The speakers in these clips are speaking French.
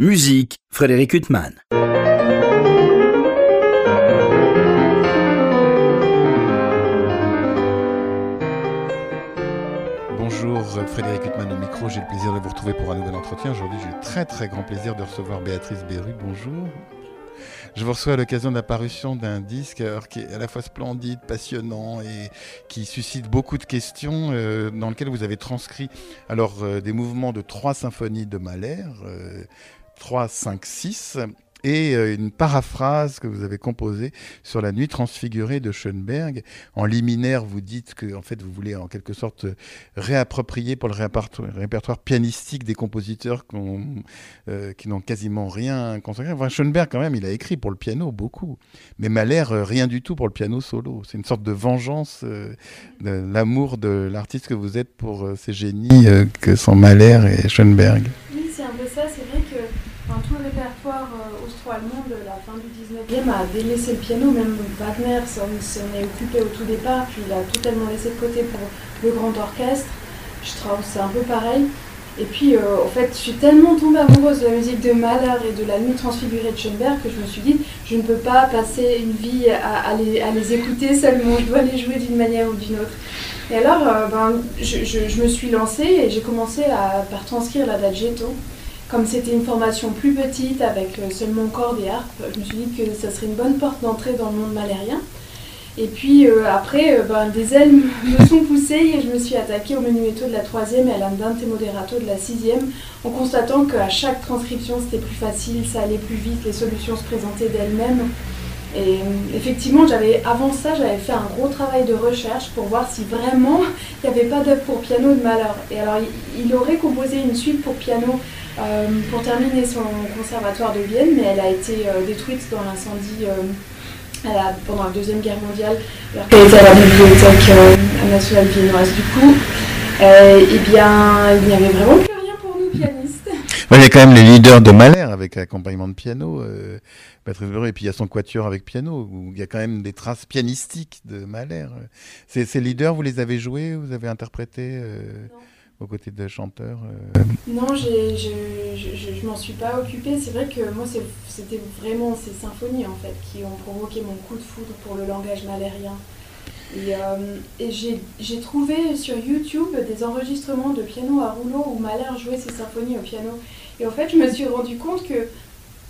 Musique, Frédéric Huttman. Bonjour, Frédéric Huttman au micro. J'ai le plaisir de vous retrouver pour un nouvel entretien. Aujourd'hui, j'ai très très grand plaisir de recevoir Béatrice Berru. Bonjour. Je vous reçois à l'occasion de l'apparition d'un disque qui est à la fois splendide, passionnant et qui suscite beaucoup de questions, euh, dans lequel vous avez transcrit alors euh, des mouvements de trois symphonies de Mahler, 3, 5, 6, et euh, une paraphrase que vous avez composée sur la nuit transfigurée de Schoenberg. En liminaire, vous dites que en fait, vous voulez en quelque sorte réapproprier pour le répertoire, pianistique des compositeurs euh, qui n'ont quasiment rien consacré. Enfin, Schoenberg, quand même, il a écrit pour le piano beaucoup, mais Mahler, euh, rien du tout pour le piano solo. C'est une sorte de vengeance de l'amour de l'artiste que vous êtes pour ces génies que sont Mahler et Schoenberg. Oui, c'est un peu ça. C'est vrai tout le répertoire euh, austro-allemand de la fin du 19e a délaissé le piano, même Wagner s'en est occupé au tout départ, puis il a totalement laissé de côté pour le grand orchestre. Strauss, c'est un peu pareil. Et puis, euh, en fait, je suis tellement tombée amoureuse de la musique de Mahler et de la nuit transfigurée de Schoenberg que je me suis dit, je ne peux pas passer une vie à, les, écouter seulement, je dois les jouer d'une manière ou d'une autre. Et alors, euh, ben, je, me suis lancée et j'ai commencé à, par transcrire la Dagetto comme c'était une formation plus petite avec euh, seulement cordes et harpe, je me suis dit que ça serait une bonne porte d'entrée dans le monde malérien. Et puis euh, après, euh, ben, des ailes me sont poussées et je me suis attaquée au menuetto de la troisième et à l'andante moderato de la sixième, en constatant qu'à chaque transcription c'était plus facile, ça allait plus vite, les solutions se présentaient d'elles-mêmes. Et effectivement, avant ça, j'avais fait un gros travail de recherche pour voir si vraiment il n'y avait pas d'œuvre pour piano de Malheur. Et alors, il aurait composé une suite pour piano pour terminer son conservatoire de Vienne, mais elle a été euh, détruite dans l'incendie euh, pendant la Deuxième Guerre mondiale, alors qu'elle était à la Bibliothèque nationale viennoise. Du coup, eh bien, il n'y avait vraiment plus rien pour nous pianistes. il y a quand même les leaders de Mahler avec l'accompagnement de piano, Patrice et puis il y a son quatuor avec piano, où il y a quand même des traces pianistiques de Mahler. Ces, ces leaders, vous les avez joués, vous avez interprété aux côtés de chanteurs euh Non, je, je, m'en suis pas occupée. C'est vrai que moi, c'était vraiment ces symphonies en fait qui ont provoqué mon coup de foudre pour le langage malérien. Et, euh, j'ai trouvé sur YouTube des enregistrements de piano à rouleau où Mahler jouait ses symphonies au piano. Et en fait, je me suis rendu compte que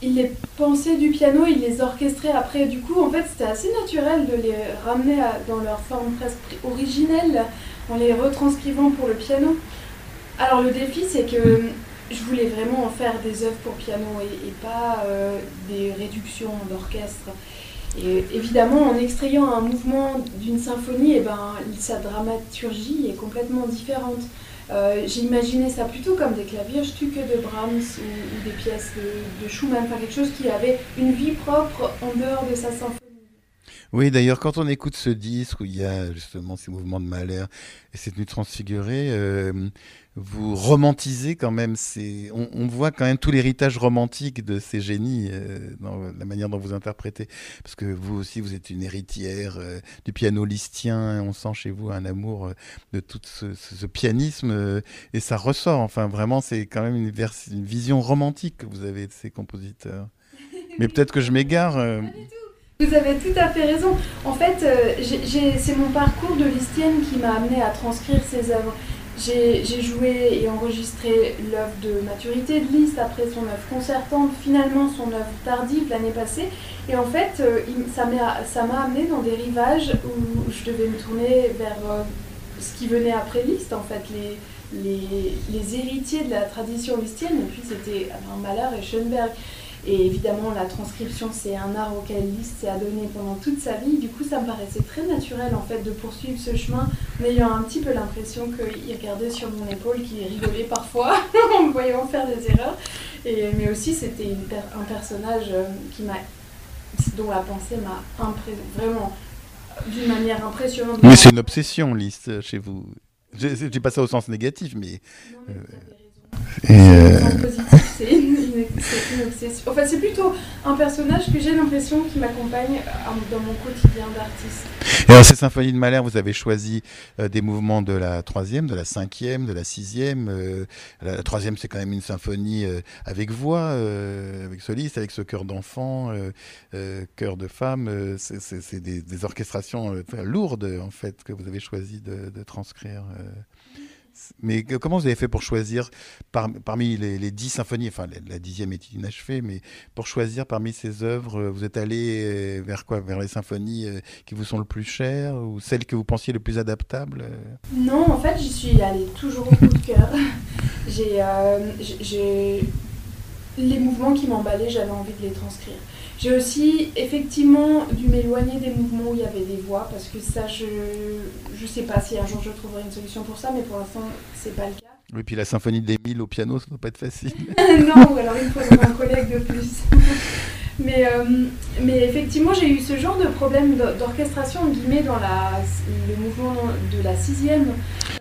il les pensait du piano, il les orchestrait après. Du coup, en fait, c'était assez naturel de les ramener dans leur forme presque originelle en les retranscrivant pour le piano. Alors le défi, c'est que je voulais vraiment en faire des œuvres pour piano et, pas euh, des réductions d'orchestre. Et évidemment, en extrayant un mouvement d'une symphonie, et eh ben, sa dramaturgie est complètement différente. Euh, j'ai imaginé ça plutôt comme des claviers que de Brahms ou, des pièces de, de, Schumann, enfin quelque chose qui avait une vie propre en dehors de sa symphonie. Oui, d'ailleurs, quand on écoute ce disque où il y a justement ces mouvements de Mahler et cette nuit transfigurée, euh, vous romantisez quand même ces... On, voit quand même tout l'héritage romantique de ces génies euh, dans la manière dont vous interprétez. Parce que vous aussi, vous êtes une héritière euh, du piano listien. On sent chez vous un amour de tout ce, pianisme et ça ressort. Enfin, vraiment, c'est quand même une, une, vision romantique que vous avez de ces compositeurs. Mais peut-être que je m'égare. Vous avez tout à fait raison. En fait, euh, c'est mon parcours de listienne qui m'a amené à transcrire ces œuvres. J'ai joué et enregistré l'œuvre de maturité de Liszt, après son œuvre concertante, finalement son œuvre tardive l'année passée. Et en fait, euh, ça m'a amené dans des rivages où je devais me tourner vers euh, ce qui venait après Liszt, en fait, les, héritiers de la tradition listienne. Et puis c'était Mahler et Schoenberg. Et évidemment, la transcription, c'est un art auquel Liszt s'est adonné pendant toute sa vie. Du coup, ça me paraissait très naturel en fait de poursuivre ce chemin, en ayant un petit peu l'impression qu'il regardait sur mon épaule, qu'il rigolait parfois en me voyant faire des erreurs. Et, mais aussi, c'était un personnage euh, qui m'a, dont la pensée m'a vraiment d'une manière impressionnante. Mais c'est une obsession, Liszt, chez vous. Je dis pas ça au sens négatif, mais. Non, mais euh... Et euh... c'est c'est c'est plutôt un personnage que j'ai l'impression qui m'accompagne euh, dans mon quotidien d'artiste. Et alors, ces symphonies de Mahler, vous avez choisi euh, des mouvements de la troisième, de la cinquième, de la sixième. Euh, la, troisième, c'est quand même une symphonie avec voix, avec soliste, avec ce chœur d'enfant, chœur de femme. c'est des, orchestrations lourdes, en fait, que vous avez choisi de transcrire. Mais comment vous avez fait pour choisir par, parmi les, dix symphonies, enfin la dixième est inachevée, mais pour choisir parmi ces œuvres, vous êtes allé vers quoi? Vers les symphonies qui vous sont le plus chères ou celles que vous pensiez le plus adaptables Non, en fait, j'y suis allée toujours au coup de cœur. J'ai euh, les mouvements qui m'emballaient, j'avais envie de les transcrire. J'ai aussi effectivement dû m'éloigner des mouvements où il y avait des voix, parce que ça, je ne sais pas si un jour je trouverai une solution pour ça, mais pour l'instant, c'est pas le cas. Oui, puis la symphonie d'Émile au piano, ça ne doit pas être facile. non, ou alors il faut un collègue de plus. mais, euh, mais effectivement, j'ai eu ce genre de problème d'orchestration, guillemets, dans la, le mouvement de la sixième.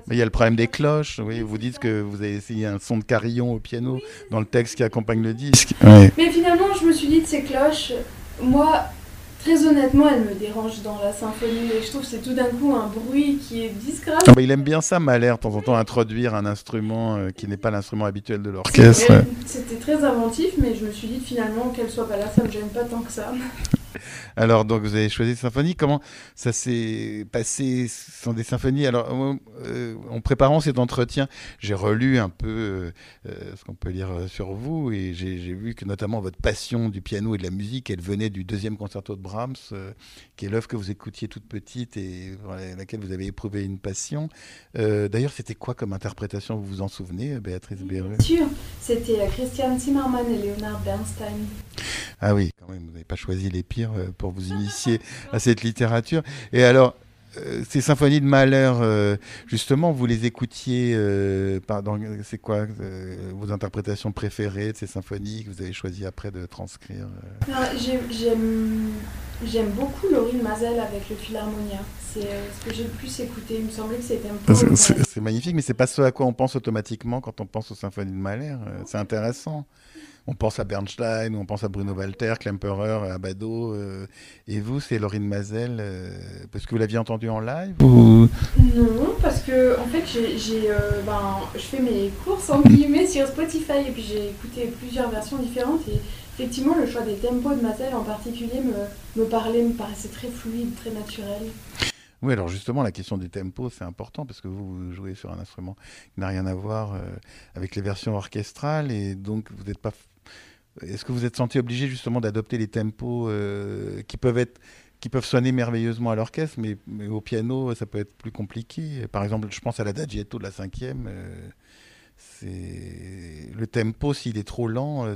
Mais il y a le problème des cloches. Oui, vous dites que vous avez essayé un son de carillon au piano oui. dans le texte qui accompagne le disque. Oui. Mais finalement, je me suis dit de ces cloches, moi, très honnêtement, elles me dérangent dans la symphonie. Et je trouve que c'est tout d'un coup un bruit qui est discret. Ah bah, il aime bien ça, Mahler, de temps en temps, introduire un instrument euh, qui n'est pas l'instrument habituel de l'orchestre. C'était très inventif, mais je me suis dit finalement qu'elle soit pas là, ça me gêne pas tant que ça. Alors, donc, vous avez choisi symphonie. Comment ça s'est passé Ce sont des symphonies? Alors, euh, en préparant cet entretien, j'ai relu un peu euh, ce qu'on peut lire sur vous et j'ai vu que notamment votre passion du piano et de la musique, elle venait du deuxième concerto de Brahms, euh, qui est l'œuvre que vous écoutiez toute petite et pour laquelle vous avez éprouvé une passion. Euh, D'ailleurs, c'était quoi comme interprétation? Vous vous en souvenez, Béatrice Berru Bien sûr, c'était Christian Zimmermann et Leonard Bernstein. Ah oui, quand même, vous n'avez pas choisi les pires euh, pour vous initier à cette littérature. Et alors, euh, ces symphonies de malheur, euh, justement, vous les écoutiez, euh, c'est quoi euh, vos interprétations préférées de ces symphonies que vous avez choisi après de transcrire J'aime beaucoup Laurine Mazel avec le Philharmonia. C'est ce que j'ai le plus écouté. Il me semblait que c'était un peu. C'est magnifique, mais c'est pas ce à quoi on pense automatiquement quand on pense aux symphonies de Mahler. C'est intéressant on pense à Bernstein, on pense à Bruno Walter, Klemperer, Abado. Euh, et vous, c'est Laurine Mazel, euh, parce que vous l'aviez entendu en live ou... Non, parce que en fait, j'ai, euh, ben, je fais mes courses en guillemets sur Spotify et puis j'ai écouté plusieurs versions différentes et effectivement, le choix des tempos de Mazel en particulier me, me parlait, me paraissait très fluide, très naturel. Oui, alors justement, la question des tempos, c'est important parce que vous, vous, jouez sur un instrument qui n'a rien à voir euh, avec les versions orchestrales et donc vous n'êtes pas est-ce que vous êtes senti obligé justement d'adopter les tempos euh, qui peuvent être qui peuvent sonner merveilleusement à l'orchestre, mais, au piano, ça peut être plus compliqué? Par exemple, je pense à l'adagietto de la cinquième. Euh, le tempo, s'il est trop lent euh,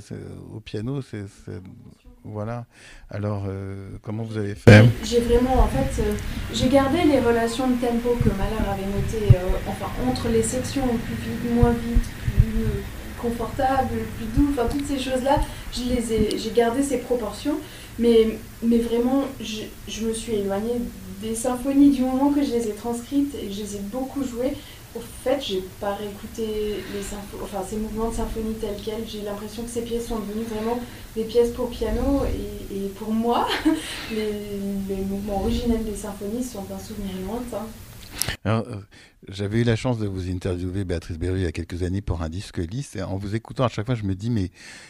au piano, c'est voilà. Alors, comment vous avez fait? J'ai vraiment, en fait, j'ai gardé les relations de tempo que Mahler avait notées, enfin, entre les sections plus vite, moins vite, plus confortable, plus doux, enfin toutes ces choses-là, je les ai, j'ai gardé ces proportions, mais, mais vraiment, je, je, me suis éloignée des symphonies du moment que je les ai transcrites et que je les ai beaucoup jouées. Au fait, j'ai pas réécouté les enfin, ces mouvements de symphonie tels quels. J'ai l'impression que ces pièces sont devenues vraiment des pièces pour piano et, et pour moi, les, mouvements originels des symphonies sont un souvenir lointain. J'avais eu la chance de vous interviewer, Béatrice Berru, il y a quelques années pour un disque lisse. En vous écoutant à chaque fois, je me dis, mais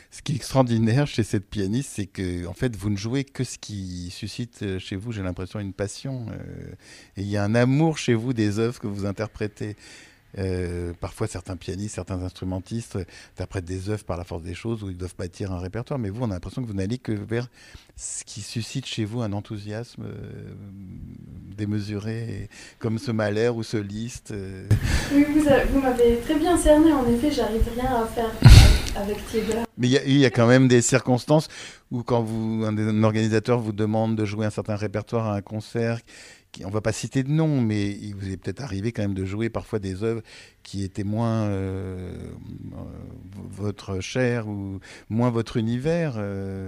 ce qui est extraordinaire chez cette pianiste, c'est que, en fait, vous ne jouez que ce qui suscite euh, chez vous, j'ai l'impression, une passion. Euh, et il y a un amour chez vous des œuvres que vous interprétez. Euh, parfois, certains pianistes, certains instrumentistes interprètent des œuvres par la force des choses où ils doivent bâtir un répertoire. Mais vous, on a l'impression que vous n'allez que vers ce qui suscite chez vous un enthousiasme euh, démesuré, comme ce Mahler ou ce Liszt. Euh. Oui, vous, vous m'avez très bien cerné. En effet, j'arrive rien à faire avec Thiéba. Mais il y, y, a quand même des circonstances où, quand vous, un, un organisateur vous demande de jouer un certain répertoire à un concert, on ne va pas citer de nom, mais il vous est peut-être arrivé quand même de jouer parfois des œuvres qui étaient moins euh, votre chair ou moins votre univers. Euh...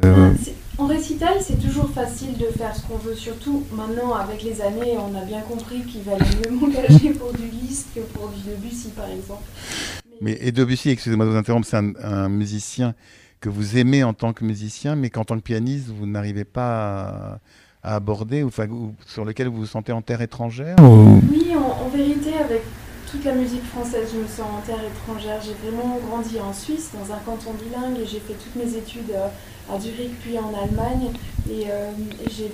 En récital, c'est toujours facile de faire ce qu'on veut, surtout maintenant avec les années, on a bien compris qu'il valait mieux m'engager pour du Liszt que pour du Debussy par exemple. Mais, et Debussy, excusez-moi de vous interrompre, c'est un, un musicien que vous aimez en tant que musicien, mais qu'en tant que pianiste, vous n'arrivez pas à, aborder, ou, sur lequel vous vous sentez en terre étrangère Oui, en, vérité, avec toute la musique française, je me sens en terre étrangère. J'ai vraiment grandi en Suisse, dans un canton bilingue, et j'ai fait toutes mes études euh, à Zurich, puis en Allemagne, et, euh, et j'ai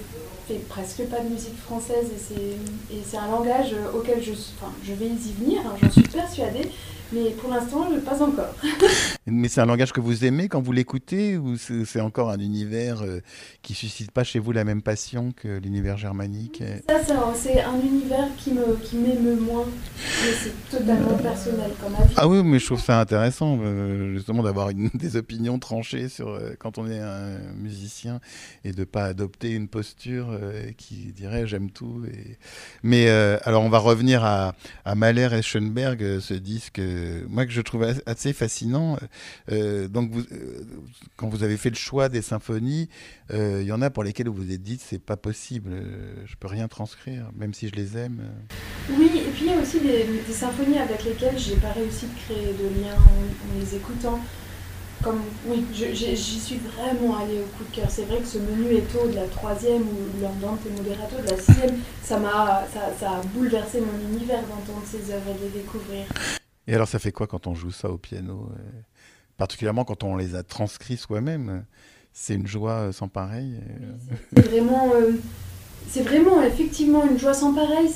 fait presque pas de musique française, et c'est un langage auquel je, enfin, je vais y venir, hein, j'en suis persuadée, mais pour l'instant, pas encore. mais c'est un langage que vous aimez quand vous l'écoutez ou c'est encore un univers euh, qui suscite pas chez vous la même passion que l'univers germanique Ça, c'est un univers qui m'émeut qui moins, mais c'est totalement personnel comme avis. Ah oui, mais je trouve ça intéressant euh, justement d'avoir des opinions tranchées sur euh, quand on est un musicien et de pas adopter une posture qui dirait j'aime tout. Et... Mais alors on va revenir à, à Mahler et Schoenberg, ce disque moi que je trouve assez fascinant. Euh, donc, vous, euh, quand vous avez fait le choix des symphonies, il y en a pour lesquelles vous vous êtes dit c'est pas possible, je peux rien transcrire, même si je les aime. Oui, et puis il y a aussi des, symphonies avec lesquelles j'ai pas réussi de créer de lien en, les écoutant comme oui, j'y suis vraiment allée au coup de cœur. C'est vrai que ce menu Eto de la troisième ou l'Andante et Moderato de la sixième, ça m'a ça, ça, a bouleversé mon univers d'entendre ces œuvres et de les découvrir. Et alors, ça fait quoi quand on joue ça au piano euh, Particulièrement quand on les a transcrits soi-même. C'est une joie euh, sans pareil. Euh. C'est vraiment, c'est vraiment effectivement une joie sans pareil.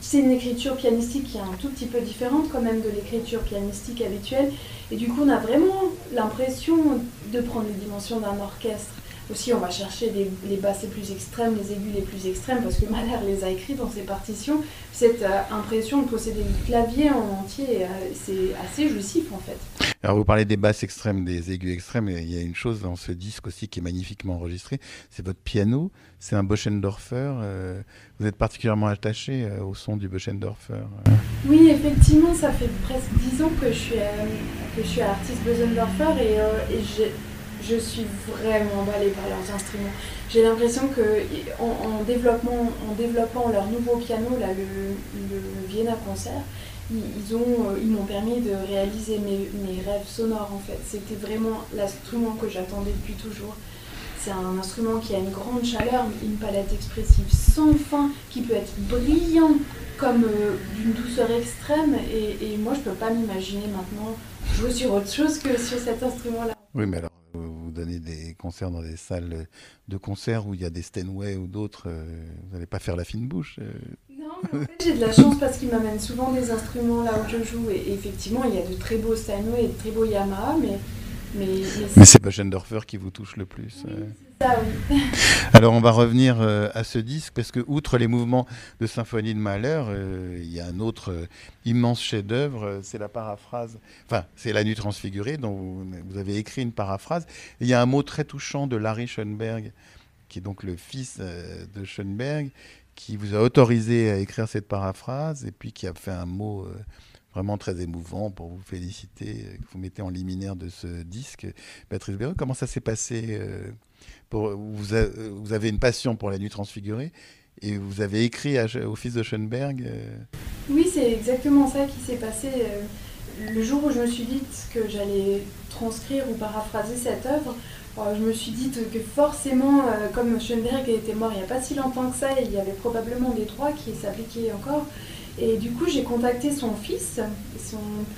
C'est une écriture pianistique qui est un tout petit peu différente quand même de l'écriture pianistique habituelle. Et du coup, on a vraiment l'impression de prendre les dimensions d'un orchestre. Aussi, on va chercher les, basses les plus extrêmes, les aigus les plus extrêmes, parce que Mahler les a écrits dans ses partitions. Cette euh, impression de posséder le clavier en entier, euh, c'est assez jouissif en fait. Alors vous parlez des basses extrêmes, des aigus extrêmes, il y a une chose dans ce disque aussi qui est magnifiquement enregistré, c'est votre piano, c'est un Boschendorfer, euh, vous êtes particulièrement attaché au son du Boschendorfer. Oui, effectivement, ça fait presque dix ans que je suis, que je suis artiste Boschendorfer et, et j'ai je suis vraiment emballée par leurs instruments. J'ai l'impression que en, développement, en développant leur nouveau piano, là, le, Vienna Concert, euh, ils m'ont permis de réaliser mes, rêves sonores en fait. C'était vraiment l'instrument que j'attendais depuis toujours. C'est un instrument qui a une grande chaleur, une palette expressive sans fin, qui peut être brillant comme euh, d'une douceur extrême. Et, moi, je peux pas m'imaginer maintenant jouer sur autre chose que sur cet instrument-là. Oui, mais alors vous donnez des concerts dans des salles de concert où il y a des Steinway ou d'autres, euh, vous n'allez pas faire la fine bouche. Euh. Non, mais en fait, j'ai de la chance parce qu'ils m'amènent souvent des instruments là où je joue. Et, effectivement, il y a de très beaux Steinway et de très beaux Yamaha, mais. Mais, mais c'est qui vous touche le plus. Oui, Alors on va revenir euh, à ce disque parce que outre les mouvements de symphonie de Mahler, il y a un autre immense chef-d'œuvre, c'est la paraphrase, enfin c'est la nuit transfigurée dont vous, avez écrit une paraphrase. il y a un mot très touchant de Larry Schoenberg, qui est donc le fils euh, de Schoenberg, qui vous a autorisé à écrire cette paraphrase et puis qui a fait un mot euh, vraiment très émouvant pour vous féliciter, euh, que vous mettez en liminaire de ce disque. Béatrice Béraud, comment ça s'est passé vous, avez une passion pour la nuit transfigurée et vous avez écrit au fils de Schoenberg oui, c'est exactement ça qui s'est passé. Euh, le jour où je me suis dit que j'allais transcrire ou paraphraser cette œuvre, euh, je me suis dit que forcément, euh, comme Schoenberg était mort il n'y a pas si longtemps que ça, il y avait probablement des droits qui s'appliquaient encore. Et du coup, j'ai contacté son fils,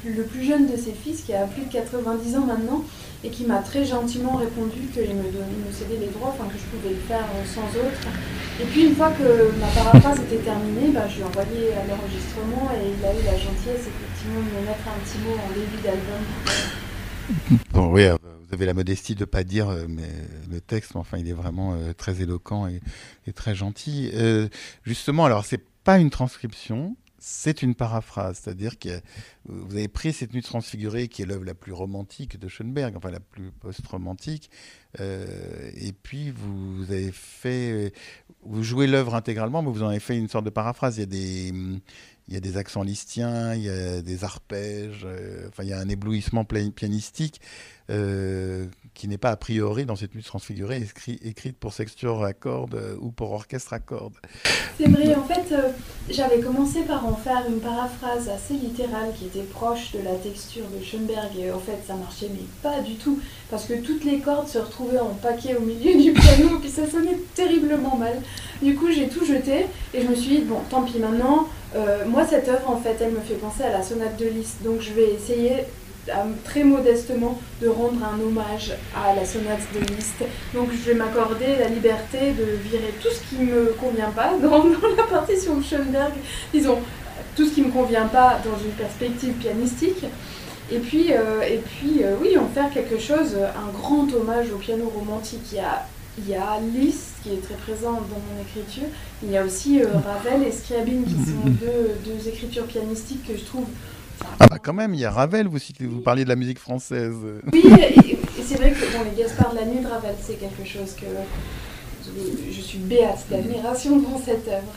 le plus jeune de ses fils, qui a plus de 90 ans maintenant, et qui m'a très gentiment répondu qu'il me, me cédait les droits, enfin que je pouvais le faire sans autre. Et puis une fois que ma paraphrase était terminée, bah, je lui ai envoyé l'enregistrement et il a eu la gentillesse effectivement de me mettre un petit mot en début d'album. Bon, oui, euh, vous avez la modestie de ne pas dire euh, mais le texte, mais enfin il est vraiment euh, très éloquent et, très gentil. justement, alors c'est pas une transcription, c'est une paraphrase, c'est-à-dire que vous avez pris cette nuit transfigurée, qui est l'œuvre la plus romantique de Schoenberg, enfin la plus post-romantique, euh, et puis vous avez fait, vous jouez l'œuvre intégralement, mais vous en avez fait une sorte de paraphrase. Il y a des, des accents listiens, il y a des arpèges, enfin il y a un éblouissement pianistique qui n'est pas a priori dans cette musique transfigurée écrite pour sexture à cordes euh, ou pour orchestre à cordes. C'est vrai, en fait, euh, j'avais commencé par en faire une paraphrase assez littérale qui était proche de la texture de Schoenberg et en fait ça marchait mais pas du tout parce que toutes les cordes se retrouvaient en paquet au milieu du piano puis ça sonnait terriblement mal. Du coup j'ai tout jeté et je me suis dit bon tant pis maintenant, euh, moi cette œuvre en fait elle me fait penser à la sonate de Liszt donc je vais essayer très modestement de rendre un hommage à la sonate de Liszt. Donc je vais m'accorder la liberté de virer tout ce qui ne me convient pas dans, la partition de Schoenberg, disons tout ce qui ne me convient pas dans une perspective pianistique. Et puis, euh, et puis euh, oui, en faire quelque chose, un grand hommage au piano romantique. Il y a, il y a Liszt qui est très présent dans mon écriture. Il y a aussi euh, Ravel et Scriabine qui sont deux, deux écritures pianistiques que je trouve ah bah quand même, il y a Ravel, vous, vous parliez de la musique française. Oui, et, c'est vrai que bon, les Gaspard de la nuit de Ravel, c'est quelque chose que je suis béate d'admiration dans cette œuvre.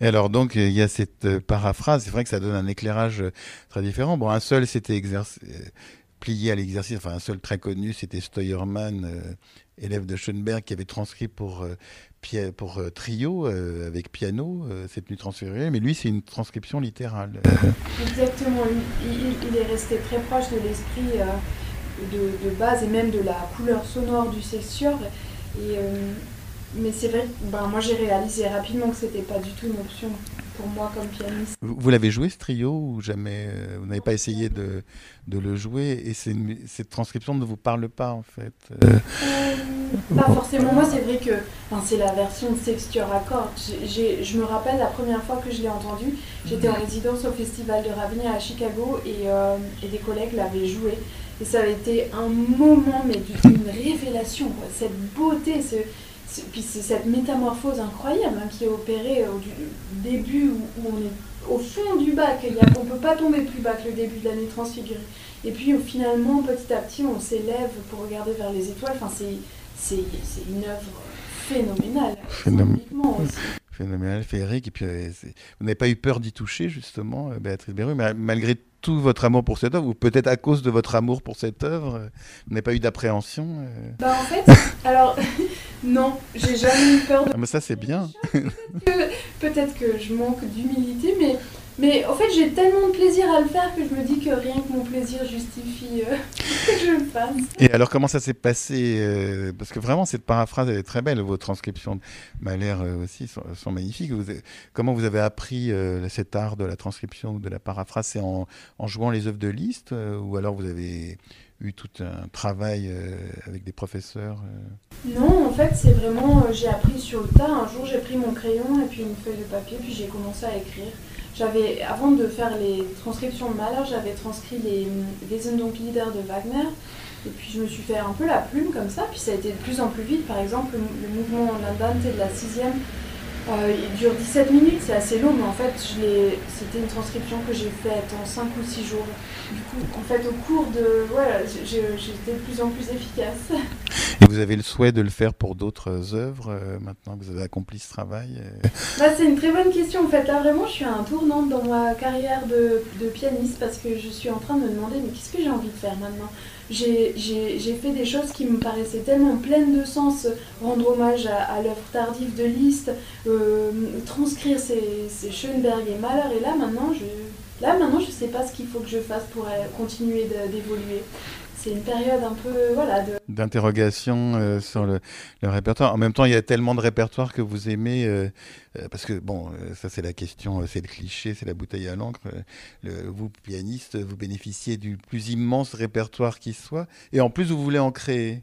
Et alors donc il y a cette euh, paraphrase, c'est vrai que ça donne un éclairage euh, très différent. Bon, un seul c'était exercé euh, plié à l'exercice, enfin un seul très connu, c'était Steuermann, élève de Schoenberg, qui avait transcrit pour pour euh, trio euh, avec piano euh, cette nuit transférée, mais lui c'est une transcription littérale. Exactement, il, est resté très proche de l'esprit de, base et même de la couleur sonore du sexture. Mais c'est vrai, ben, moi j'ai réalisé rapidement que c'était pas du tout une option pour moi comme pianiste. Vous, l'avez joué ce trio ou jamais Vous n'avez pas essayé de, de le jouer et cette transcription ne vous parle pas en fait pas forcément. Moi, c'est vrai que c'est la version de Sexture à cordes. Je me rappelle la première fois que je l'ai entendu, j'étais en résidence au Festival de Ravigny à Chicago et, euh, et des collègues l'avaient joué. Et ça avait été un moment, mais d'une révélation. Cette beauté, ce, puis c'est cette métamorphose incroyable hein, qui est opérée au début où, on est au fond du bac. on ne peut pas tomber plus bas que le début de l'année transfigurée. Et puis finalement, petit à petit, on s'élève pour regarder vers les étoiles. Enfin, c'est une œuvre phénoménale. Phénoménale, féerique. Et puis, euh, vous n'avez pas eu peur d'y toucher, justement, euh, Béatrice mais malgré tout votre amour pour cette œuvre, ou peut-être à cause de votre amour pour cette œuvre, euh, vous n'avez pas eu d'appréhension Bah en fait, alors non, j'ai jamais eu peur de. Ah, mais ça c'est bien. Peut-être que, que, je manque d'humilité, mais mais en fait, j'ai tellement de plaisir à le faire que je me dis que rien que mon plaisir justifie euh, que je le fasse. Et alors, comment ça s'est passé euh, Parce que vraiment, cette paraphrase, elle est très belle. Vos transcriptions m'a l'air euh, aussi sont, magnifiques. comment vous avez appris cet art de la transcription ou de la paraphrase? C'est en, en, jouant les œuvres de Liszt Ou alors vous avez eu tout un travail avec des professeurs Non, en fait, c'est vraiment, j'ai appris sur le tas. Un jour, j'ai pris mon crayon et puis une feuille de papier, puis j'ai commencé à écrire. J'avais, avant de faire les transcriptions de Mahler, j'avais transcrit les Wesendonck-Lieder de Wagner. Et puis je me suis fait un peu la plume comme ça, puis ça a été de plus en plus vite. Par exemple, le, mouvement L'Andante de la sixième, euh, il dure 17 minutes, c'est assez long, mais en fait, c'était une transcription que j'ai faite en 5 ou 6 jours. Du coup, en fait, au cours de. Voilà, j'étais de plus en plus efficace. Et vous avez le souhait de le faire pour d'autres œuvres, euh, maintenant que vous avez accompli ce travail euh bah, C'est une très bonne question. En fait, là, vraiment, je suis à un tournant dans ma carrière de, de pianiste parce que je suis en train de me demander, mais qu'est-ce que j'ai envie de faire maintenant? J'ai fait des choses qui me paraissaient tellement pleines de sens, rendre hommage à, l'œuvre tardive de Liszt, euh, transcrire ces, Schoenberg et Mahler, et là maintenant je là maintenant je sais pas ce qu'il faut que je fasse pour euh, continuer d'évoluer c'est une période un peu voilà d'interrogation euh, sur le, répertoire. En même temps, il y a tellement de répertoires que vous aimez euh, euh, parce que bon, ça c'est la question, c'est le cliché, c'est la bouteille à l'encre. vous pianiste, vous bénéficiez du plus immense répertoire qui soit, et en plus vous voulez en créer.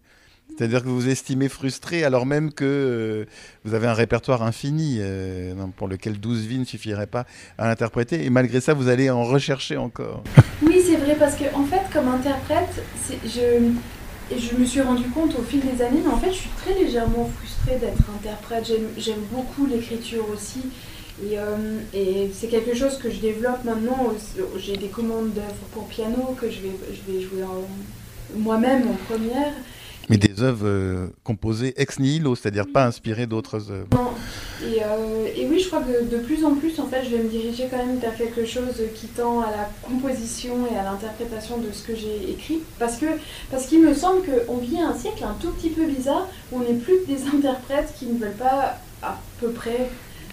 C'est-à-dire que vous vous estimez frustré alors même que euh, vous avez un répertoire infini euh, pour lequel 12 vies ne suffiraient pas à l'interpréter et malgré ça vous allez en rechercher encore. Oui c'est vrai parce que en fait comme interprète, je, me suis rendu compte au fil des années, mais en fait je suis très légèrement frustrée d'être interprète. J'aime beaucoup l'écriture aussi. Et, euh, et c'est quelque chose que je développe maintenant. J'ai des commandes d'œuvres pour piano que je vais jouer moi-même en première. Mais des œuvres composées ex nihilo, c'est-à-dire pas inspirées d'autres œuvres. Non. Et, et, oui, je crois que de plus en plus, en fait, je vais me diriger quand même vers quelque chose qui tend à la composition et à l'interprétation de ce que j'ai écrit. Parce que parce qu'il me semble qu'on vit un siècle un tout petit peu bizarre où on n'est plus que des interprètes qui ne veulent pas à peu près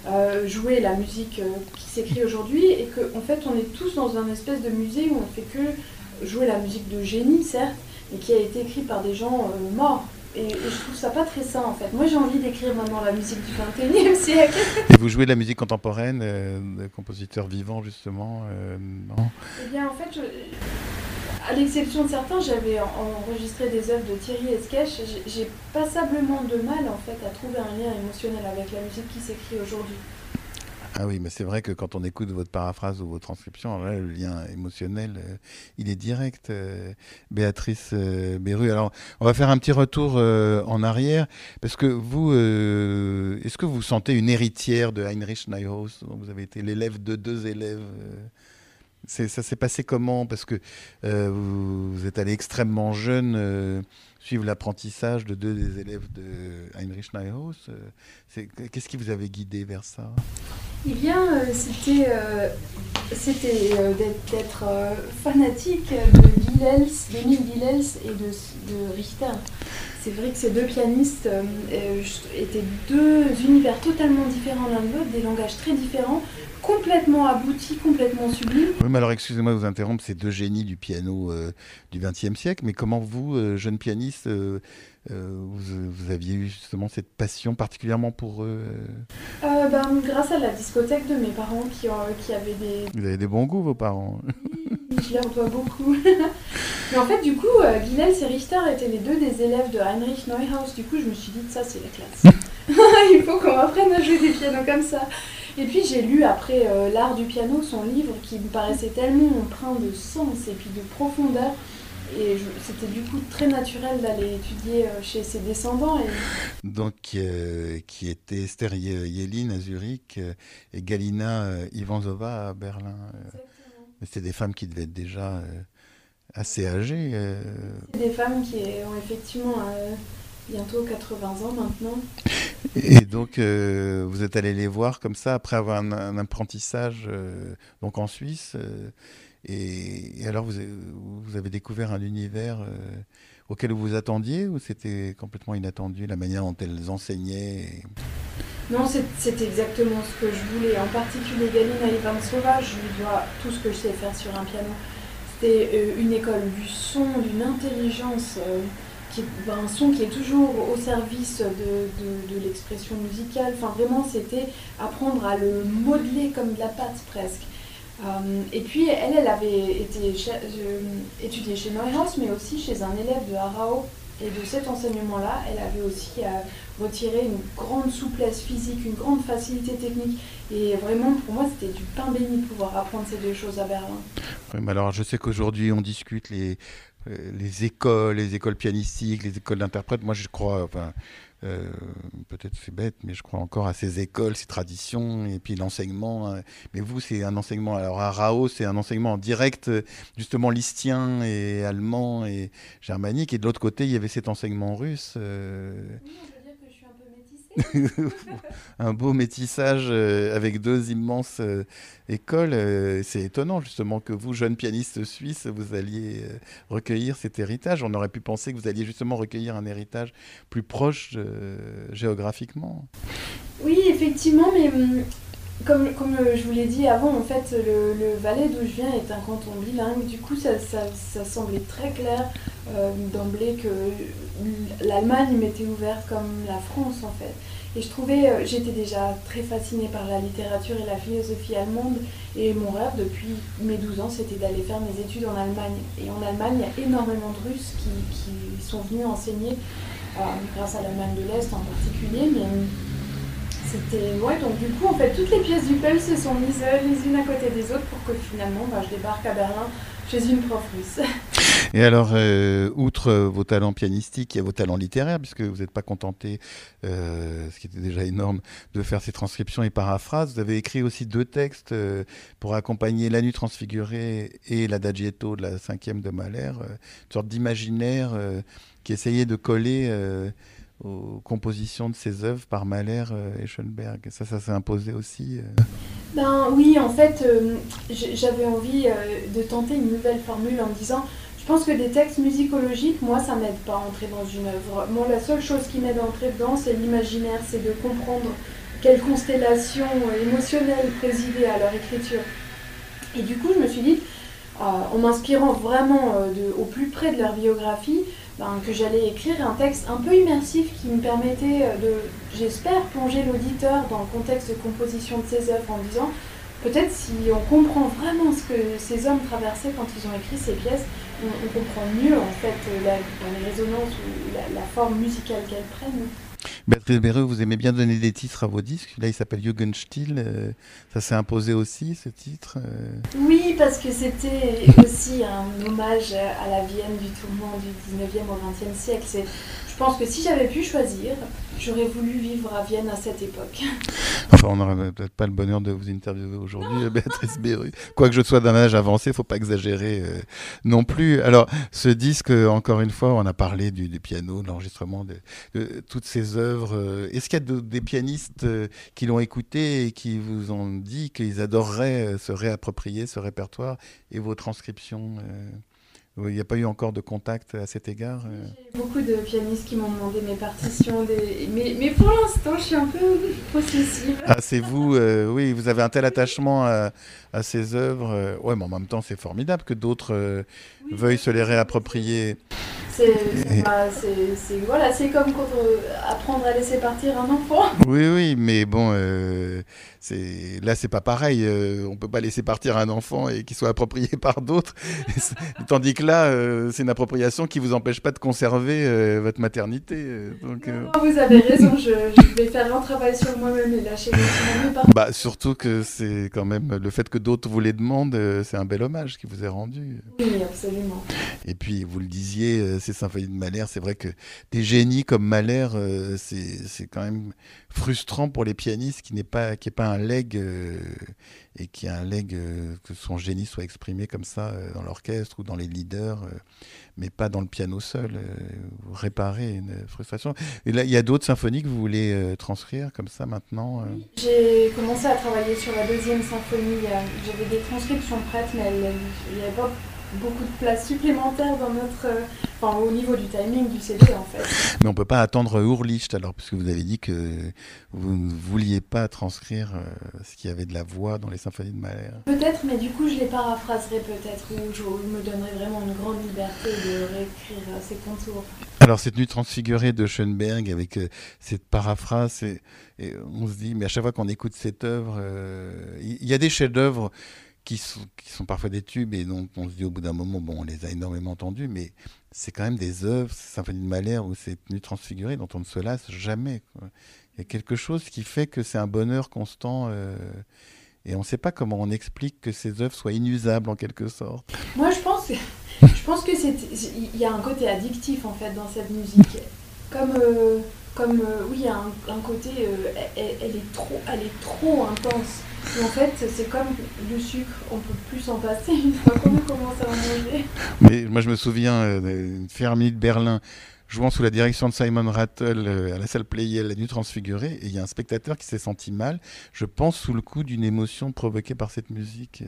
euh, jouer la musique euh, qui s'écrit aujourd'hui et qu'en en fait on est tous dans un espèce de musée où on ne fait que jouer la musique de génie certes mais qui a été écrite par des gens euh, morts et, je trouve ça pas très sain en fait. Moi j'ai envie d'écrire maintenant la musique du 21e siècle. Et vous jouez de la musique contemporaine, de compositeurs vivants justement non? Eh bien en fait, je, à l'exception de certains, j'avais enregistré des œuvres de Thierry Esquèche. J'ai passablement de mal en fait à trouver un lien émotionnel avec la musique qui s'écrit aujourd'hui. Ah oui, mais c'est vrai que quand on écoute votre paraphrase ou votre transcription, le lien émotionnel, euh, il est direct. Euh, Béatrice euh, alors, on va faire un petit retour en arrière, parce que vous, est-ce que vous sentez une héritière de Heinrich Neuhaus Vous avez été l'élève de deux élèves ça s'est passé comment? Parce que euh, vous, êtes allé extrêmement jeune euh, suivre l'apprentissage de deux des élèves de Heinrich Neuhaus. Euh, qu'est-ce qui vous avait guidé vers ça? Eh bien, c'était d'être fanatique de Gilels, d'Emile Gilels et de, de Richter. C'est vrai que ces deux pianistes étaient deux univers totalement différents l'un de l'autre, des langages très différents, complètement abouti, complètement sublime. Oui, mais alors excusez-moi de vous interrompre, c'est deux génies du piano euh, du XXe siècle, mais comment vous, euh, jeune pianiste, euh, vous, aviez eu justement cette passion particulièrement pour eux ben, Grâce à la discothèque de mes parents qui, qui avaient des... Vous avez des bons goûts, vos parents oui, je leur dois beaucoup. mais en fait, du coup, Guinel et Richter étaient les deux des élèves de Heinrich Neuhaus. Du coup, je me suis dit, ça, c'est la classe. Il faut qu'on apprenne à jouer des pianos comme ça. Et puis j'ai lu après euh, L'art du piano, son livre, qui me paraissait tellement empreint de sens et puis de profondeur. Et c'était du coup très naturel d'aller étudier euh, chez ses descendants. Donc, euh, qui était Esther Yelin à Zurich et Galina Ivanzova à Berlin. Mais c'était des femmes qui devaient être déjà assez âgées. Des femmes qui ont effectivement bientôt 80 ans maintenant. Et donc, euh, vous êtes allé les voir comme ça après avoir un, apprentissage euh, donc en Suisse. Euh, et, alors, vous, vous, avez découvert un univers auquel vous vous attendiez ou c'était complètement inattendu la manière dont elles enseignaient Non, c'est exactement ce que je voulais. En particulier, Galina Ivansova, je lui dois tout ce que je sais faire sur un piano. C'était une école du son, d'une intelligence un son qui est toujours au service de, l'expression musicale. Enfin, vraiment, c'était apprendre à le modeler comme de la pâte presque. Euh, et puis, elle, elle avait été euh, étudiée chez Neuhaus, mais aussi chez un élève de Arao. Et de cet enseignement-là, elle avait aussi euh, retiré une grande souplesse physique, une grande facilité technique. Et vraiment, pour moi, c'était du pain béni de pouvoir apprendre ces deux choses à Berlin. mais alors, je sais qu'aujourd'hui, on discute les, les écoles, les écoles pianistiques, les écoles d'interprètes. Moi, je crois, enfin, euh, peut-être c'est bête, mais je crois encore à ces écoles, ces traditions, et puis l'enseignement. Hein. Mais vous, c'est un enseignement. Alors à Rao, c'est un enseignement en direct, justement listien et allemand et germanique. Et de l'autre côté, il y avait cet enseignement russe. Euh. un beau métissage euh, avec deux immenses euh, écoles. Euh, c'est étonnant justement que vous, jeune pianiste suisse, vous alliez recueillir cet héritage. On aurait pu penser que vous alliez justement recueillir un héritage plus proche géographiquement. Oui, effectivement, mais hum, comme, comme je vous l'ai dit avant, en fait, le, le Valais d'où je viens est un canton bilingue. Du coup, ça, ça, semblait très clair d'emblée que l'Allemagne m'était ouverte comme la France, en fait. Et je trouvais, euh, j'étais déjà très fascinée par la littérature et la philosophie allemande. Et mon rêve depuis mes 12 ans, c'était d'aller faire mes études en Allemagne. Et en Allemagne, il y a énormément de Russes qui, qui sont venus enseigner, euh, grâce à l'Allemagne de l'Est en particulier. Mais c'était. Ouais, donc du coup, en fait, toutes les pièces du puzzle se sont mises les unes à côté des autres pour que finalement, bah, je débarque à Berlin chez une prof russe. Et alors, euh, outre vos talents pianistiques, a vos talents littéraires, puisque vous n'êtes pas contenté, euh, ce qui était déjà énorme, de faire ces transcriptions et paraphrases. Vous avez écrit aussi deux textes euh, pour accompagner La Nuit transfigurée et l'Adagietto de la cinquième de Mahler, une sorte d'imaginaire qui essayait de coller aux compositions de ses œuvres par Mahler et Schoenberg. Ça, ça s'est imposé aussi Ben oui, en fait, j'avais envie de tenter une nouvelle formule en disant je pense que des textes musicologiques, moi, ça m'aide pas à entrer dans une œuvre. Moi, la seule chose qui m'aide à entrer dedans, c'est l'imaginaire, c'est de comprendre quelle constellation émotionnelle présidait à leur écriture. Et du coup, je me suis dit, euh, en m'inspirant vraiment euh, au plus près de leur biographie, ben, que j'allais écrire un texte un peu immersif qui me permettait euh, de, j'espère, plonger l'auditeur dans le contexte de composition de ses œuvres en disant, peut-être si on comprend vraiment ce que ces hommes traversaient quand ils ont écrit ces pièces, on, comprend mieux en fait la, dans les résonances ou la, forme musicale qu'elles prennent. Béatrice Béreux, vous aimez bien donner des titres à vos disques. Là, il s'appelle Jugendstil. Euh, ça s'est imposé aussi, ce titre euh Oui, parce que c'était aussi un hommage à la Vienne du tourment du 19e au 20e siècle. Je pense que si j'avais pu choisir, j'aurais voulu vivre à Vienne à cette époque. Enfin, on n'aurait peut-être pas le bonheur de vous interviewer aujourd'hui, Béatrice Berru. Quoique je sois d'un âge avancé, il ne faut pas exagérer euh, non plus. Alors, ce disque, encore une fois, on a parlé du, piano, de l'enregistrement, de, toutes ces œuvres. Euh, est-ce qu'il y a des pianistes euh, qui l'ont écouté et qui vous ont dit qu'ils adoreraient se réapproprier ce répertoire et vos transcriptions il n'y a pas eu encore de contact à cet égard euh J'ai beaucoup de pianistes qui m'ont demandé mes partitions, mais, mais, pour l'instant, je suis un peu possessive. Ah, c'est vous, euh, oui, vous avez un tel attachement à, à ces œuvres. Euh, ouais, mais en même temps, c'est formidable que d'autres veuillent se les réapproprier. C'est voilà, comme quand apprendre à laisser partir un enfant. Oui, oui, mais bon, c'est là, c'est pas pareil. on peut pas laisser partir un enfant et qu'il soit approprié par d'autres. Tandis que là, euh, c'est une appropriation qui vous empêche pas de conserver euh, votre maternité. Euh, vous avez raison, je, vais faire un travail sur moi-même et lâcher mes Bah, surtout que c'est quand même le fait que d'autres vous les demandent, c'est un bel hommage qui vous est rendu. Oui, absolument. Et puis, vous le disiez, ces symphonies de Mahler, c'est vrai que des génies comme Mahler, c'est quand même frustrant pour les pianistes qui n'est pas qui est pas un leg et qui a un leg que son génie soit exprimé comme ça dans l'orchestre ou dans les leader, euh, mais pas dans le piano seul. Euh, réparer une frustration. Il y a d'autres symphonies que vous voulez euh, transcrire comme ça maintenant J'ai commencé à travailler sur la deuxième symphonie. J'avais des transcriptions prêtes, mais il n'y avait pas beaucoup de place supplémentaire dans notre, euh, enfin, au niveau du timing du CD en fait. Mais on peut pas attendre Urlicht alors, puisque vous avez dit que vous ne vouliez pas transcrire euh, ce qu'il y avait de la voix dans les symphonies de Mahler. Peut-être, mais du coup je les paraphraserai peut-être, ou je me donnerai vraiment une grande liberté de réécrire euh, ces contours. Alors cette nuit transfigurée de Schoenberg avec cette paraphrase, et, on se dit, mais à chaque fois qu'on écoute cette œuvre, il y, a des chefs-d'œuvre qui sont, parfois des tubes et donc on se dit au bout d'un moment, bon, on les a énormément entendus, mais c'est quand même des œuvres, Symphonie de Mahler ou c'est Nuit transfigurée dont on ne se lasse jamais. Il y a quelque chose qui fait que c'est un bonheur constant euh, et on ne sait pas comment on explique que ces œuvres soient inusables en quelque sorte. Moi, je pense, je pense que c'est, il y a un côté addictif en fait dans cette musique, comme. Euh, comme euh, oui, il y a un, côté, elle, elle, est trop, elle est trop intense en fait, c'est comme le sucre, on peut plus s'en passer une fois qu'on a commencé à manger. Mais moi, je me souviens euh, d'une fermier de Berlin jouant sous la direction de Simon Rattle euh, à la salle Playel la nuit transfigurée, et il y a un spectateur qui s'est senti mal, je pense sous le coup d'une émotion provoquée par cette musique.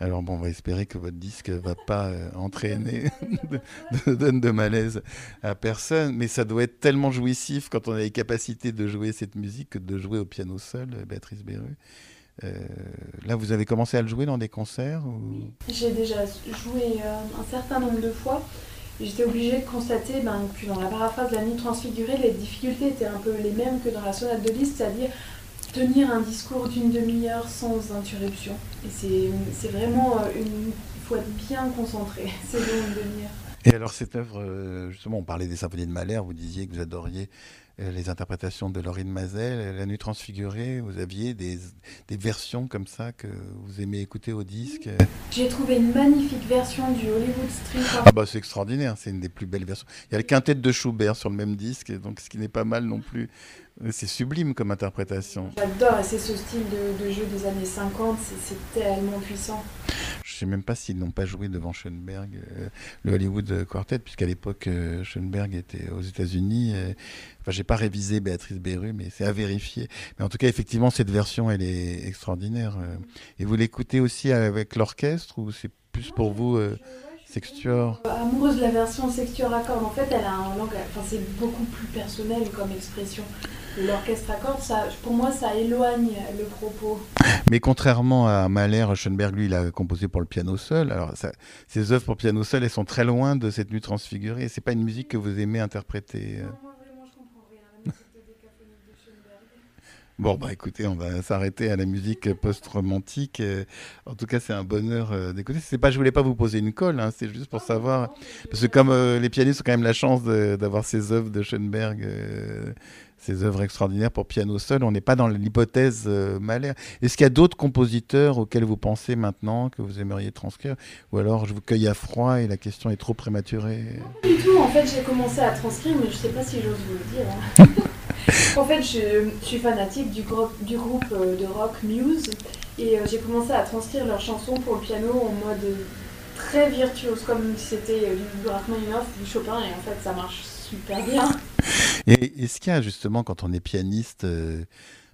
Euh. Alors bon, on va espérer que votre disque va pas entraîner de, de malaise à personne, mais ça doit être tellement jouissif quand on a les capacités de jouer cette musique que de jouer au piano seul, Béatrice Berru. Euh, là, vous avez commencé à le jouer dans des concerts J'ai déjà joué euh, un certain nombre de fois. J'étais obligée de constater ben, que dans la paraphrase de la nuit transfigurée, les difficultés étaient un peu les mêmes que dans la sonate de Liszt, c'est-à-dire tenir un discours d'une demi-heure sans interruption. Et c'est vraiment euh, une. Il faut être bien concentré, c'est une demi-heure. Et alors, cette œuvre, justement, on parlait des symphonies de Mahler, vous disiez que vous adoriez euh, les interprétations de Laurine Mazel, La Nuit Transfigurée, vous aviez des, des, versions comme ça que vous aimez écouter au disque? J'ai trouvé une magnifique version du Hollywood Street. Ah bah c'est extraordinaire, c'est une des plus belles versions. Il y a le quintet de Schubert sur le même disque, donc ce qui n'est pas mal non plus. C'est sublime comme interprétation. J'adore, et c'est ce style de, de, jeu des années 50, c'est tellement puissant. Je ne sais même pas s'ils n'ont pas joué devant Schoenberg, euh, le Hollywood Quartet, puisqu'à l'époque, euh, Schoenberg était aux États-Unis. Enfin, j'ai pas révisé Béatrice Beru, mais c'est à vérifier. Mais en tout cas, effectivement, cette version, elle est extraordinaire. Euh. Et vous l'écoutez aussi avec l'orchestre, ou c'est plus pour vous Sextuor? Amoureuse de la version Sextuor à cordes. En fait, elle a un langage, enfin, c'est beaucoup plus personnel comme expression. L'orchestre à cordes, ça, pour moi, ça éloigne le propos. Mais contrairement à Mahler, Schoenberg, lui, il a composé pour le piano seul. Alors, ça, ses œuvres pour piano seul, elles sont très loin de cette nuit transfigurée. C'est pas une musique que vous aimez interpréter. Non, moi, vraiment, je comprends rien à la musique de décaphonique de Schoenberg. Bon, bah écoutez, on va s'arrêter à la musique post-romantique. En tout cas, c'est un bonheur euh, d'écouter. C'est pas, je voulais pas vous poser une colle, hein, c'est juste pour savoir. Parce que comme euh, les pianistes ont quand même la chance d'avoir ces œuvres de Schoenberg, euh, ces œuvres extraordinaires pour piano seul, on n'est pas dans l'hypothèse euh, Mahler. Est-ce qu'il y a d'autres compositeurs auxquels vous pensez maintenant que vous aimeriez transcrire? Ou alors je vous cueille à froid et la question est trop prématurée Non, du tout. En fait, j'ai commencé à transcrire, mais je sais pas si j'ose vous le dire. hein. en fait, je, je suis fanatique du, groupe du groupe euh, de rock Muse et euh, j'ai commencé à transcrire leurs chansons pour le piano en mode très virtuose, comme si c'était euh, du Rachmaninoff, du Chopin, et en fait, ça marche super bien. Et est-ce qu'il y a justement, quand on est pianiste, euh,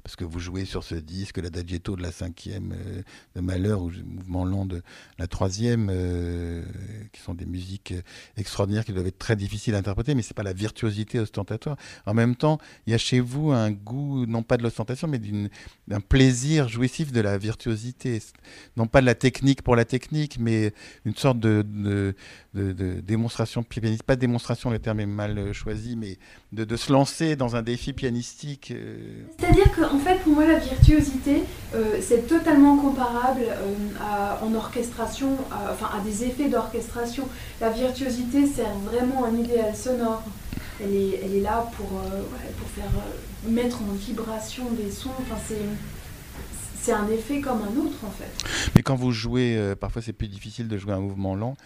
parce que vous jouez sur ce disque, l'adagietto de la cinquième euh, de Malheur ou mouvement lent de la troisième, euh, qui sont des musiques extraordinaires qui doivent être très difficiles à interpréter, mais c'est pas la virtuosité ostentatoire. En même temps, il y a chez vous un goût, non pas de l'ostentation, mais d'un plaisir jouissif de la virtuosité. Non pas de la technique pour la technique, mais une sorte de, de- de démonstration pianistique. Pas de démonstration, le terme est mal euh, choisi, mais de, de se lancer dans un défi pianistique. euh, C'est-à-dire qu'en fait, pour moi, la virtuosité, euh, c'est totalement comparable euh, à- en orchestration, à- enfin à des effets d'orchestration. La virtuosité sert vraiment un idéal sonore. Elle est, elle est là pour, euh, ouais, pour faire mettre en vibration des sons. Enfin, c'est, c'est un effet comme un autre, en fait. Mais quand vous jouez, euh, parfois c'est plus difficile de jouer un mouvement lent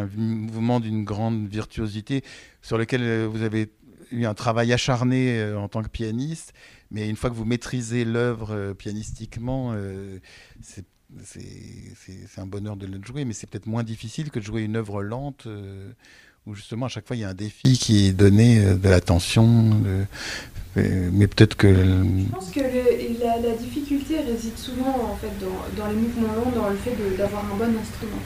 v- mouvement d'une grande virtuosité sur lequel euh, vous avez eu un travail acharné euh, en tant que pianiste, mais une fois que vous maîtrisez l'œuvre euh, pianistiquement, c'est un bonheur de le jouer, mais c'est peut-être moins difficile que de jouer une œuvre lente où justement à chaque fois il y a un défi qui est donné, de la mais peut-être que Je pense que la, difficulté réside souvent en fait dans, les mouvements longs, dans le fait d'avoir un bon instrument.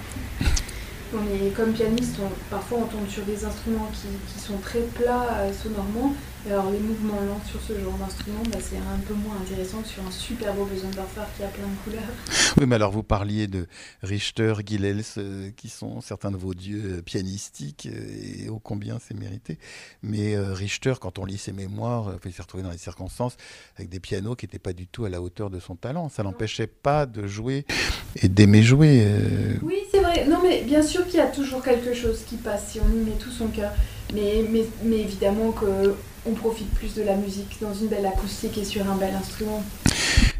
On est, comme pianiste, on- parfois on tombe sur des instruments qui, qui sont très plats euh, sonorement. Et alors les mouvements lents sur ce genre d'instrument, bah, c'est un peu moins intéressant que sur un super beau Besondorfer qui a plein de couleurs. Oui, mais alors vous parliez de Richter, Gilels, euh, qui sont certains de vos dieux euh, pianistiques, euh, et ô combien c'est mérité. Mais euh, Richter, quand on lit ses mémoires, il s'est retrouvé dans des circonstances avec des pianos qui n'étaient pas du tout à la hauteur de son talent. Ça n'empêchait pas de jouer et d'aimer jouer. Oui, c'est vrai. Non, mais bien sûr qu'il y a toujours quelque chose qui passe si on y met tout son cœur. Mais, évidemment qu'on profite plus de la musique dans une belle acoustique et sur un bel instrument.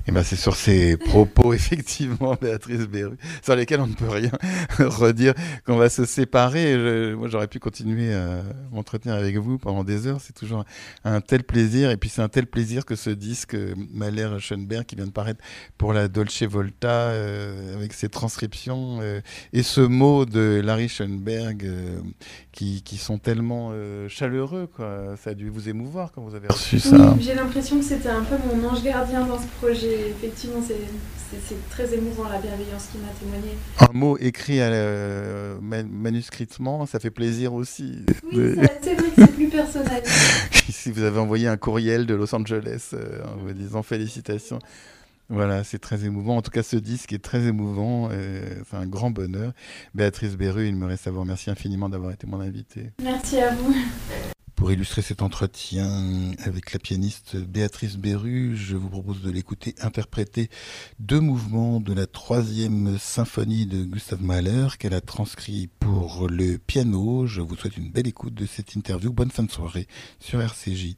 Et ben c'est sur ces propos, effectivement, Béatrice Berru, sur lesquels on ne peut rien redire, qu'on va se séparer. Je- moi, j'aurais pu continuer à m'entretenir avec vous pendant des heures. C'est toujours un tel plaisir. Et puis, c'est un tel plaisir que ce disque euh, Mahler Schoenberg qui vient de paraître pour la Dolce Volta, euh, avec ses transcriptions, euh, et ce mot de Larry Schoenberg, euh, qui, qui sont tellement euh, chaleureux. Quoi. Ça a dû vous émouvoir quand vous avez reçu ça. J'ai l'impression que c'était un peu mon ange gardien dans ce projet. Effectivement, c'est- très émouvant la bienveillance qu'il m'a témoigné. Un mot écrit à la- euh, man- manuscritement, ça fait plaisir aussi. Oui, De- c'est vrai que c'est plus personnel. si vous avez envoyé un courriel de Los Angeles euh, en vous disant félicitations. Voilà, c'est très émouvant. En tout cas, ce disque est très émouvant. euh, c'est un grand bonheur. Béatrice Berru, il me reste à vous remercier infiniment d'avoir été mon invitée. Merci à vous. Pour illustrer cet entretien avec la pianiste Béatrice Berru, je vous propose de l'écouter interpréter deux mouvements de la troisième symphonie de Gustav Mahler qu'elle a transcrit pour le piano. Je vous souhaite une belle écoute de cette interview. Bonne fin de soirée sur RCJ.